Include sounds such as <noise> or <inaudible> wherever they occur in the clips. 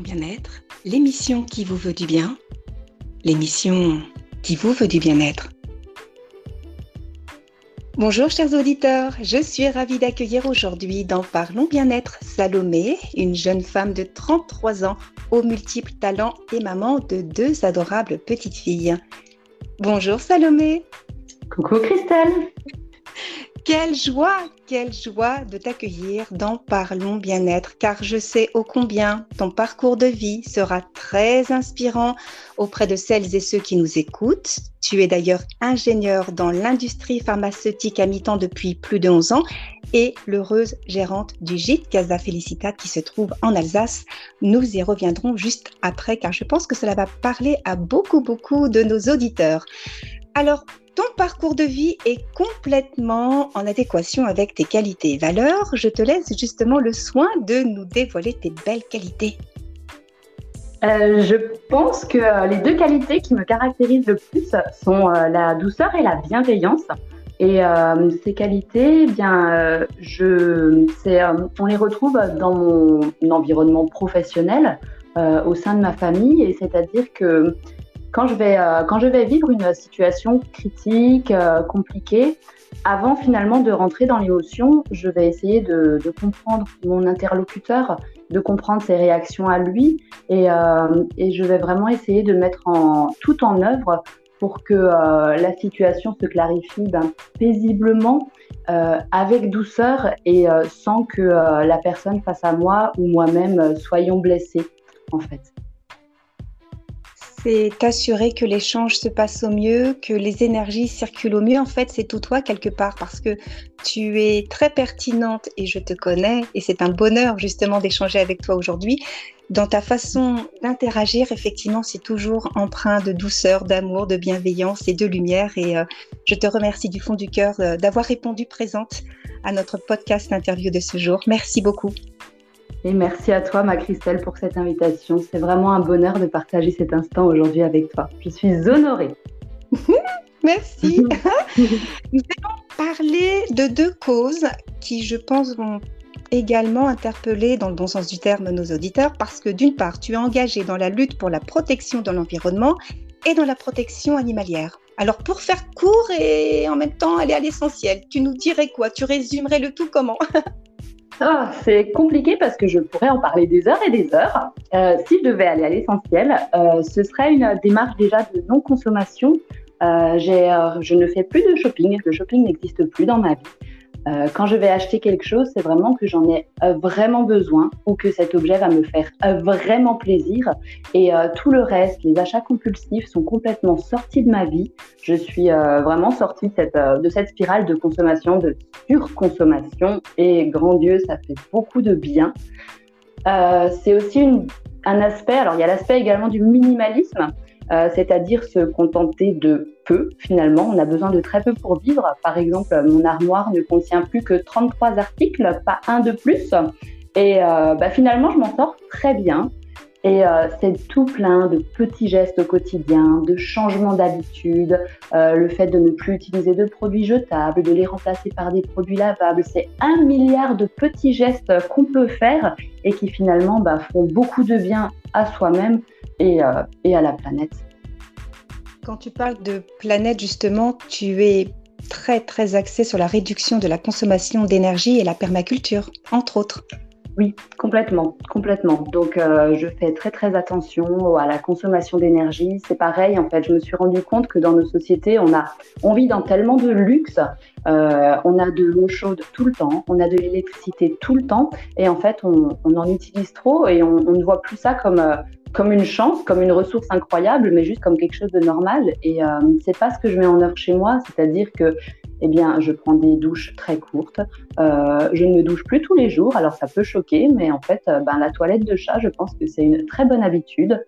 Bien-être, l'émission qui vous veut du bien, l'émission qui vous veut du bien-être. Bonjour chers auditeurs, je suis ravie d'accueillir aujourd'hui dans Parlons Bien-être Salomé, une jeune femme de 33 ans aux multiples talents et maman de deux adorables petites filles. Bonjour Salomé. Coucou Christelle. Quelle joie, quelle joie de t'accueillir dans Parlons Bien-être, car je sais ô combien ton parcours de vie sera très inspirant auprès de celles et ceux qui nous écoutent. Tu es d'ailleurs ingénieur dans l'industrie pharmaceutique à mi-temps depuis plus de 11 ans et l'heureuse gérante du gîte Casa Felicitat qui se trouve en Alsace. Nous y reviendrons juste après, car je pense que cela va parler à beaucoup, beaucoup de nos auditeurs. Alors, ton parcours de vie est complètement en adéquation avec tes qualités et valeurs. Je te laisse justement le soin de nous dévoiler tes belles qualités. Euh, je pense que euh, les deux qualités qui me caractérisent le plus sont euh, la douceur et la bienveillance. Et ces qualités, eh bien, je, on les retrouve dans mon environnement professionnel, au sein de ma famille, et c'est-à-dire que quand je vais, euh, quand je vais vivre une situation critique, euh, compliquée, avant finalement de rentrer dans l'émotion, je vais essayer de, comprendre mon interlocuteur, de comprendre ses réactions à lui, et, euh, je vais vraiment essayer de mettre tout en œuvre pour que la situation se clarifie ben, paisiblement, avec douceur et sans que la personne face à moi ou moi-même soyons blessés, en fait c'est t'assurer que l'échange se passe au mieux, que les énergies circulent au mieux. En fait, c'est tout toi quelque part parce que tu es très pertinente et je te connais et c'est un bonheur justement d'échanger avec toi aujourd'hui. Dans ta façon d'interagir, effectivement, c'est toujours empreint de douceur, d'amour, de bienveillance et de lumière. Et euh, je te remercie du fond du cœur euh, d'avoir répondu présente à notre podcast interview de ce jour. Merci beaucoup. Et merci à toi, ma Christelle, pour cette invitation. C'est vraiment un bonheur de partager cet instant aujourd'hui avec toi. Je suis honorée. <laughs> merci. <laughs> Nous allons parler de deux causes qui, je pense, vont également interpeller, dans le bon sens du terme, nos auditeurs, parce que d'une part, tu es engagé dans la lutte pour la protection de l'environnement et dans la protection animalière. Alors, pour faire court et en même temps aller à l'essentiel, tu nous dirais quoi? Tu résumerais le tout comment? <laughs> Ah, c'est compliqué parce que je pourrais en parler des heures et des heures. Euh, si je devais aller à l'essentiel, euh, ce serait une démarche déjà de non-consommation. Euh, je ne fais plus de shopping. Le shopping n'existe plus dans ma vie. Euh, quand je vais acheter quelque chose, c'est vraiment que j'en ai euh, vraiment besoin ou que cet objet va me faire euh, vraiment plaisir. Et tout le reste, les achats compulsifs sont complètement sortis de ma vie. Je suis vraiment sortie de cette, spirale de consommation, de surconsommation. Et grand Dieu, ça fait beaucoup de bien. c'est aussi un aspect, alors il y a l'aspect également du minimalisme. Euh, c'est-à-dire se contenter de peu finalement. On a besoin de très peu pour vivre. Par exemple, mon armoire ne contient plus que 33 articles, pas un de plus. Et euh, bah, finalement, je m'en sors très bien. Et euh, c'est tout plein de petits gestes au quotidien, de changements d'habitude, le fait de ne plus utiliser de produits jetables, de les remplacer par des produits lavables. C'est un milliard de petits gestes qu'on peut faire et qui finalement bah, font beaucoup de bien à soi-même et, euh, et à la planète. Quand tu parles de planète, justement, tu es très très axé sur la réduction de la consommation d'énergie et la permaculture, entre autres. Oui, complètement, complètement. Donc, euh, je fais très très attention à la consommation d'énergie. C'est pareil, en fait, je me suis rendu compte que dans nos sociétés, on a, vit dans tellement de luxe. Euh, on a de l'eau chaude tout le temps, on a de l'électricité tout le temps, et en fait, on, en utilise trop et on, ne voit plus ça comme comme une chance, comme une ressource incroyable, mais juste comme quelque chose de normal. Et euh, c'est pas ce que je mets en œuvre chez moi, c'est-à-dire que, eh bien, je prends des douches très courtes. Euh, je ne me douche plus tous les jours, alors ça peut choquer, mais en fait, euh, ben, la toilette de chat, je pense que c'est une très bonne habitude.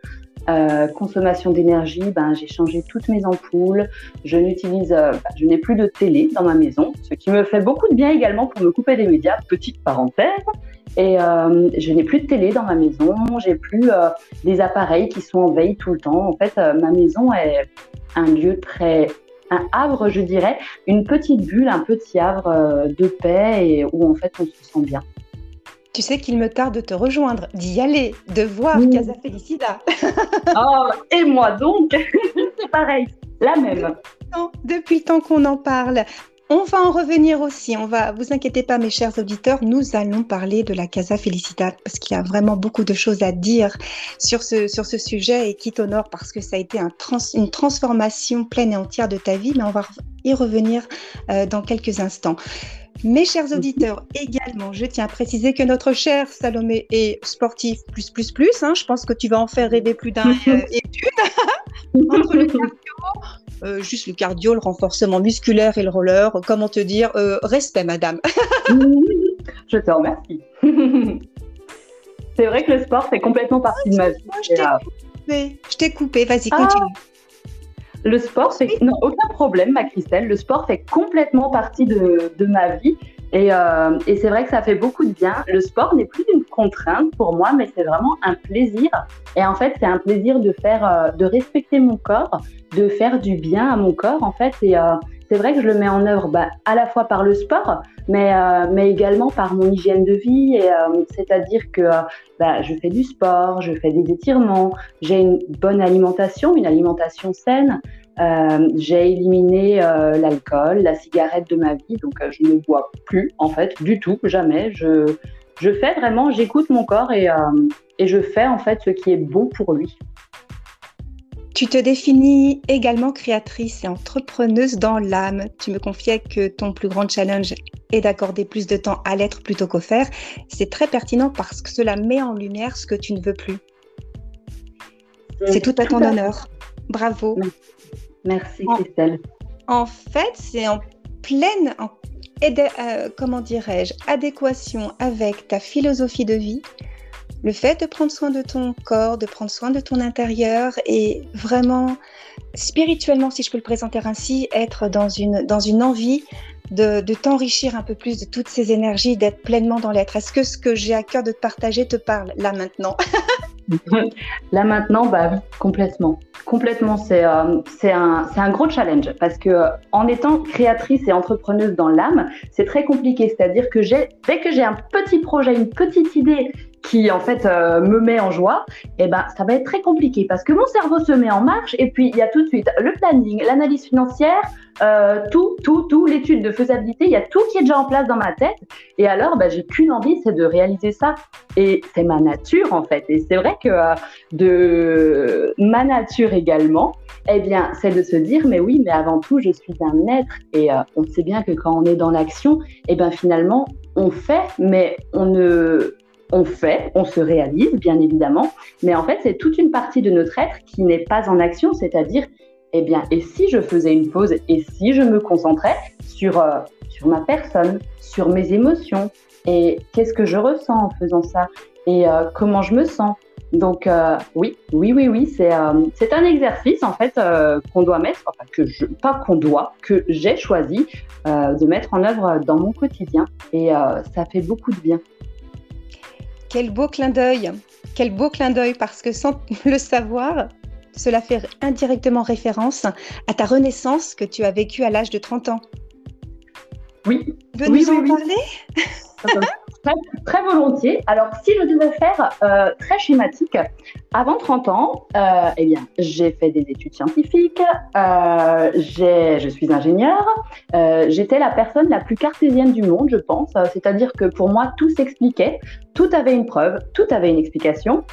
Euh, consommation d'énergie, ben, j'ai changé toutes mes ampoules. Je n'utilise, ben, je n'ai plus de télé dans ma maison, ce qui me fait beaucoup de bien également pour me couper des médias. Petite parenthèse. Et je n'ai plus de télé dans ma maison, j'ai plus des appareils qui sont en veille tout le temps. En fait, ma maison est un lieu très, un havre, je dirais, une petite bulle, un petit havre de paix et où en fait on se sent bien. tu sais qu'il me tarde de te rejoindre, d'y aller, de voir Casa Felicida. <laughs> oh, et moi donc, <laughs> c'est pareil, la même. Depuis tant qu'on en parle, on va en revenir aussi. On va, vous inquiétez pas, mes chers auditeurs, nous allons parler de la Casa Felicidad parce qu'il y a vraiment beaucoup de choses à dire sur ce, sur ce sujet et qui t'honore parce que ça a été un une transformation pleine et entière de ta vie, mais on va y revenir euh, dans quelques instants. Mes chers auditeurs, également, je tiens à préciser que notre cher Salomé est sportif plus plus plus. Hein. Je pense que tu vas en faire rêver plus d'un euh, <laughs> et d'une. <laughs> Entre le cardio, euh, juste le cardio, le renforcement musculaire et le roller. Comment te dire euh, Respect, madame. <laughs> je te remercie. <laughs> C'est vrai que le sport fait complètement partie de ma vie. je t'ai coupé. Vas-y, ah. continue. Le sport, fait... non, aucun problème, ma Christelle. Le sport fait complètement partie de, de ma vie. Et, euh, et c'est vrai que ça fait beaucoup de bien. Le sport n'est plus une contrainte pour moi, mais c'est vraiment un plaisir. Et en fait, c'est un plaisir de faire, euh, de respecter mon corps, de faire du bien à mon corps, en fait. Et euh, c'est vrai que je le mets en œuvre bah, à la fois par le sport, mais, euh, mais également par mon hygiène de vie. Et c'est-à-dire que bah, je fais du sport, je fais des étirements, j'ai une bonne alimentation, une alimentation saine. Euh, j'ai éliminé euh, l'alcool, la cigarette de ma vie, donc euh, je ne bois plus en fait du tout, jamais. Je, je fais vraiment, j'écoute mon corps et, et je fais en fait ce qui est bon pour lui. Tu te définis également créatrice et entrepreneuse dans l'âme. Tu me confiais que ton plus grand challenge est d'accorder plus de temps à l'être plutôt qu'au faire. C'est très pertinent parce que cela met en lumière ce que tu ne veux plus. C'est tout à ton honneur. Bravo. Merci Christelle. En fait, c'est en pleine, euh, comment dirais-je, adéquation avec ta philosophie de vie, le fait de prendre soin de ton corps, de prendre soin de ton intérieur et vraiment spirituellement, si je peux le présenter ainsi, être dans une, dans une envie de, de t'enrichir un peu plus de toutes ces énergies, d'être pleinement dans l'être. Est-ce que ce que j'ai à cœur de te partager te parle là maintenant? <laughs> Là maintenant, bah complètement. Complètement, c'est euh, un, un, gros challenge parce que en étant créatrice et entrepreneuse dans l'âme, c'est très compliqué. C'est-à-dire que dès que j'ai un petit projet, une petite idée qui en fait euh, me met en joie, eh ben ça va être très compliqué parce que mon cerveau se met en marche et puis il y a tout de suite le planning, l'analyse financière, euh, tout, tout, tout, l'étude de faisabilité, il y a tout qui est déjà en place dans ma tête. Et alors, bah, j'ai qu'une envie, c'est de réaliser ça. Et c'est ma nature en fait. Et c'est vrai que euh, de ma nature également, eh bien, c'est de se dire, mais oui, mais avant tout, je suis un être. Et on sait bien que quand on est dans l'action, eh ben finalement, on fait, mais on ne on fait, on se réalise, bien évidemment, mais en fait, c'est toute une partie de notre être qui n'est pas en action, c'est-à-dire, eh bien, et si je faisais une pause, et si je me concentrais sur, euh, sur ma personne, sur mes émotions, et qu'est-ce que je ressens en faisant ça, et euh, comment je me sens? Donc euh, oui, oui, oui, oui, c'est un exercice en fait qu'on doit mettre, enfin pas qu'on doit, que j'ai choisi de mettre en œuvre dans mon quotidien, et ça fait beaucoup de bien. Quel beau clin d'œil, quel beau clin d'œil parce que sans <laughs> le savoir, cela fait indirectement référence à ta renaissance que tu as vécue à l'âge de 30 ans. Oui. Tu veux nous en parler? Très, volontiers. Alors, si je devais faire euh, très schématique, avant 30 ans, euh, eh bien, j'ai fait des études scientifiques, euh, je suis ingénieure, euh, j'étais la personne la plus cartésienne du monde, je pense. C'est-à-dire que pour moi, tout s'expliquait, tout avait une preuve, tout avait une explication.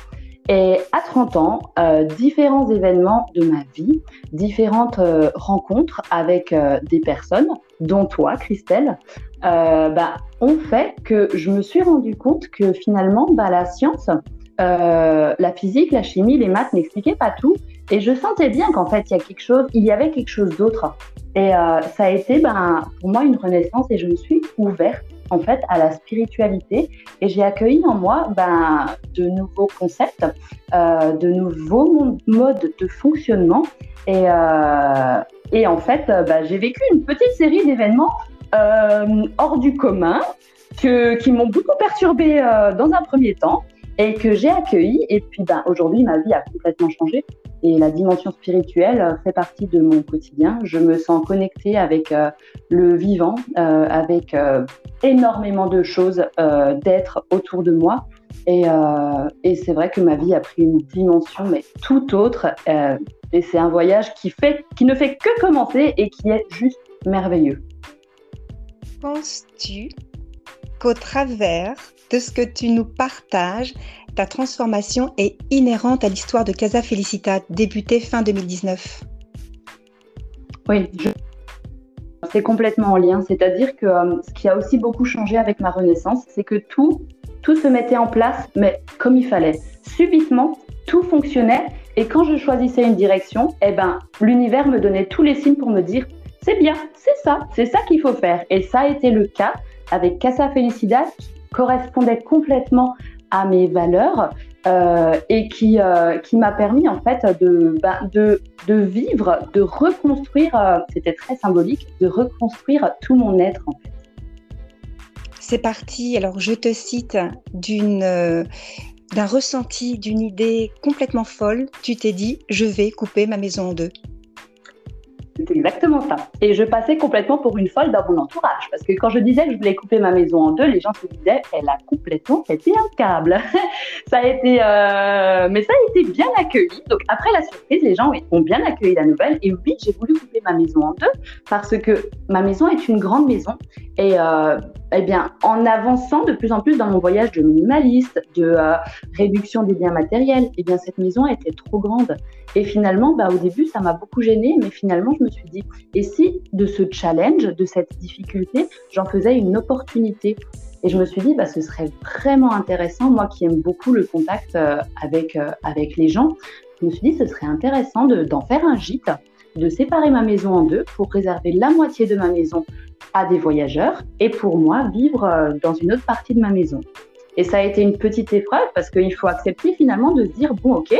Et à 30 ans, euh, différents événements de ma vie, différentes euh, rencontres avec euh, des personnes, dont toi, Christelle, bah, ont fait que je me suis rendu compte que finalement, bah, la science, la physique, la chimie, les maths n'expliquaient pas tout. Et je sentais bien qu'en fait, il y a quelque chose, il y avait quelque chose d'autre. Et ça a été, ben, pour moi, une renaissance et je me suis ouverte en fait à la spiritualité. Et j'ai accueilli en moi ben, de nouveaux concepts, euh, de nouveaux modes de fonctionnement. Et, euh, et en fait ben, j'ai vécu une petite série d'événements euh, hors du commun que, qui m'ont beaucoup perturbé dans un premier temps et que j'ai accueilli. Et puis ben, aujourd'hui ma vie a complètement changé Et la dimension spirituelle fait partie de mon quotidien. Je me sens connectée avec le vivant, avec énormément de choses d'être autour de moi. Et, et c'est vrai que ma vie a pris une dimension, mais tout autre. et c'est un voyage qui, fait, qui ne fait que commencer et qui est juste merveilleux. Penses-tu qu'au travers de ce que tu nous partages, ta transformation est inhérente à l'histoire de Casa Felicita, débutée fin 2019 Oui, c'est complètement en lien. C'est-à-dire que euh, ce qui a aussi beaucoup changé avec ma renaissance, c'est que tout, tout se mettait en place, mais comme il fallait. Subitement, tout fonctionnait. Et quand je choisissais une direction, eh ben, l'univers me donnait tous les signes pour me dire c'est bien, c'est ça, c'est ça qu'il faut faire. Et ça a été le cas avec Casa Felicidad, qui correspondait complètement à mes valeurs euh, et qui, euh, qui m'a permis en fait de, ben, de, de, vivre, de reconstruire, euh, c'était très symbolique, de reconstruire tout mon être. C'est parti, alors je te cite d'une d'un ressenti, d'une idée complètement folle, tu t'es dit, je vais couper ma maison en deux. C'est exactement ça. Et je passais complètement pour une folle dans mon entourage. Parce que quand je disais que je voulais couper ma maison en deux, les gens se disaient, elle a complètement pété un câble. <laughs> ça a été, euh... mais ça a été bien accueilli. Donc après la surprise, les gens ont bien accueilli la nouvelle. Et oui, j'ai voulu couper ma maison en deux parce que ma maison est une grande maison. Et euh, eh bien, en avançant de plus en plus dans mon voyage de minimaliste, de euh, réduction des biens matériels, eh bien, cette maison était trop grande. Et finalement, bah, au début, ça m'a beaucoup gênée, mais finalement, je me suis dit, et si de ce challenge, de cette difficulté, j'en faisais une opportunité? Et je me suis dit, bah, ce serait vraiment intéressant, moi qui aime beaucoup le contact euh, avec, euh, avec les gens, je me suis dit, ce serait intéressant d'en faire un gîte, de séparer ma maison en deux pour réserver la moitié de ma maison à des voyageurs et pour moi vivre euh, dans une autre partie de ma maison. Et ça a été une petite épreuve parce qu'il faut accepter finalement de se dire, bon ok,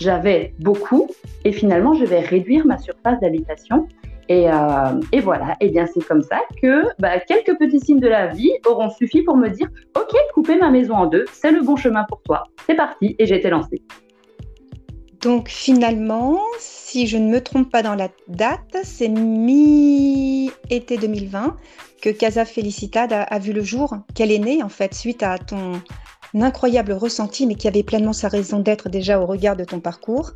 j'avais beaucoup et finalement je vais réduire ma surface d'habitation. Et, euh, et, voilà, et bien c'est comme ça que bah, quelques petits signes de la vie auront suffi pour me dire, ok, couper ma maison en deux, c'est le bon chemin pour toi. C'est parti et j'ai été lancée. Donc finalement, si je ne me trompe pas dans la date, c'est mi-été 2020 que Casa Felicidad a, vu le jour, qu'elle est née en fait suite à ton incroyable ressenti, mais qui avait pleinement sa raison d'être déjà au regard de ton parcours.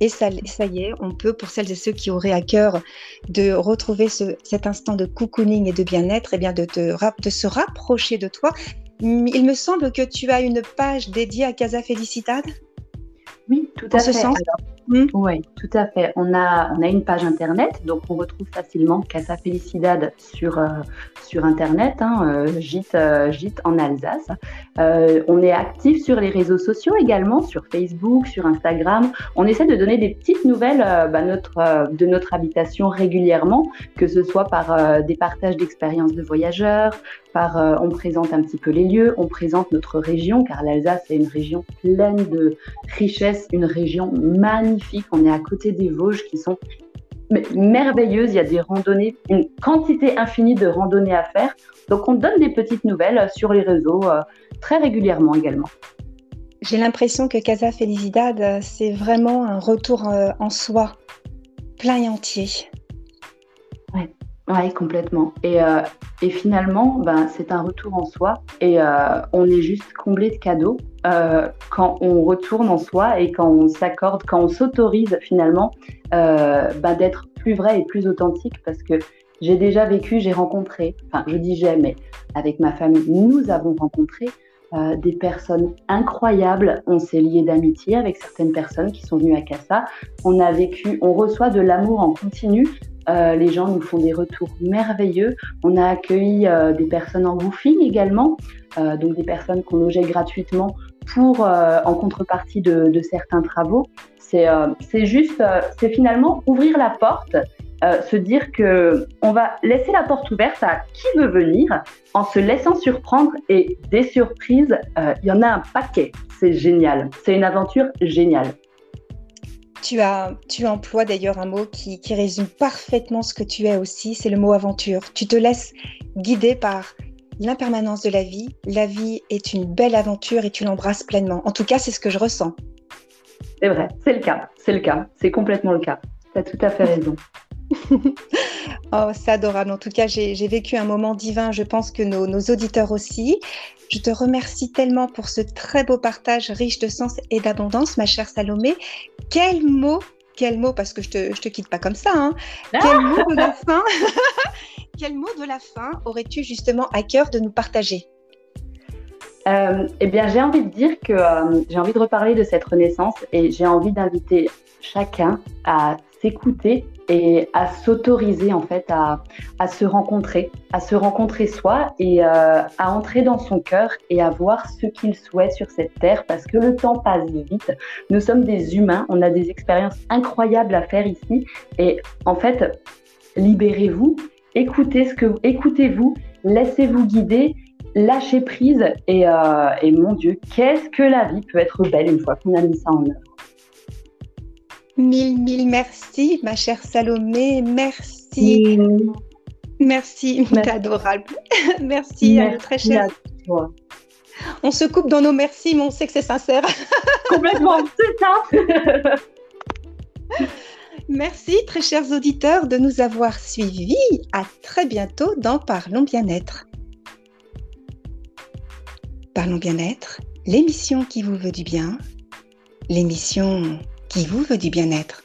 Et ça, y est, on peut, pour celles et ceux qui auraient à cœur de retrouver cet instant de cocooning et de bien-être, et eh bien de, de se rapprocher de toi. Il me semble que tu as une page dédiée à Casa Felicidad? Tout à fait. Hmm. Oui, tout à fait. On a, on a une page internet, donc on retrouve facilement Casa Felicidad sur, euh, sur internet, hein, euh, gîte, euh, gîte, en Alsace. on est actif sur les réseaux sociaux également, sur Facebook, sur Instagram. On essaie de donner des petites nouvelles bah, de notre habitation régulièrement, que ce soit par des partages d'expériences de voyageurs, par on présente un petit peu les lieux, on présente notre région, car l'Alsace est une région pleine de richesses, une région magnifique on est à côté des Vosges qui sont merveilleuses. Il y a des randonnées, une quantité infinie de randonnées à faire. Donc on donne des petites nouvelles sur les réseaux euh, très régulièrement également. J'ai l'impression que Casa Felicidad, euh, c'est vraiment un retour euh, en soi, plein et entier. Oui, complètement. Et, euh, et finalement, ben, c'est un retour en soi et euh, on est juste comblé de cadeaux euh, quand on retourne en soi et quand on s'accorde, quand on s'autorise finalement ben, d'être plus vrai et plus authentique parce que j'ai déjà vécu, j'ai rencontré, enfin je dis jamais, avec ma famille, nous avons rencontré des personnes incroyables. On s'est lié d'amitié avec certaines personnes qui sont venues à Casa. On a vécu, on reçoit de l'amour en continu euh, les gens nous font des retours merveilleux. On a accueilli euh, des personnes en roofing également, euh, donc des personnes qu'on logeait gratuitement pour, en contrepartie de, certains travaux. C'est juste, c'est finalement ouvrir la porte, se dire que on va laisser la porte ouverte à qui veut venir, en se laissant surprendre et des surprises, il y en a un paquet. C'est génial. C'est une aventure géniale. Tu, as, tu emploies d'ailleurs un mot qui, résume parfaitement ce que tu es aussi, c'est le mot aventure. Tu te laisses guider par l'impermanence de la vie. La vie est une belle aventure et tu l'embrasses pleinement. En tout cas, c'est ce que je ressens. c'est vrai, c'est le cas, c'est le cas, c'est complètement le cas. Tu as tout à fait raison. <laughs> oh, c'est adorable. En tout cas, j'ai vécu un moment divin. Je pense que nos, auditeurs aussi. Je te remercie tellement pour ce très beau partage riche de sens et d'abondance, ma chère Salomé. Quel mot, quel mot, parce que je te, je te quitte pas comme ça. Hein. Ah quel mot de la fin <laughs> Quel mot de la fin aurais-tu justement à cœur de nous partager? Euh, eh bien, j'ai envie de dire que euh, j'ai envie de reparler de cette renaissance et j'ai envie d'inviter chacun à s'écouter et à s'autoriser en fait à, à, se rencontrer, à se rencontrer soi et euh, à entrer dans son cœur et à voir ce qu'il souhaite sur cette terre parce que le temps passe vite. Nous sommes des humains, on a des expériences incroyables à faire ici et en fait, libérez-vous, écoutez ce que écoutez-vous, laissez-vous guider lâcher prise et, euh, et mon Dieu, qu'est-ce que la vie peut être belle une fois qu'on a mis ça en œuvre. Mille, mille merci, ma chère Salomé. Merci. Merci, <laughs> adorable. <laughs> merci, à très chère. On se coupe dans nos merci, mais on sait que c'est sincère. <laughs> Complètement, c'est ça. Merci, très chers auditeurs, de nous avoir suivis. À très bientôt dans Parlons Bien-être. Parlons bien-être, l'émission qui vous veut du bien, l'émission qui vous veut du bien-être.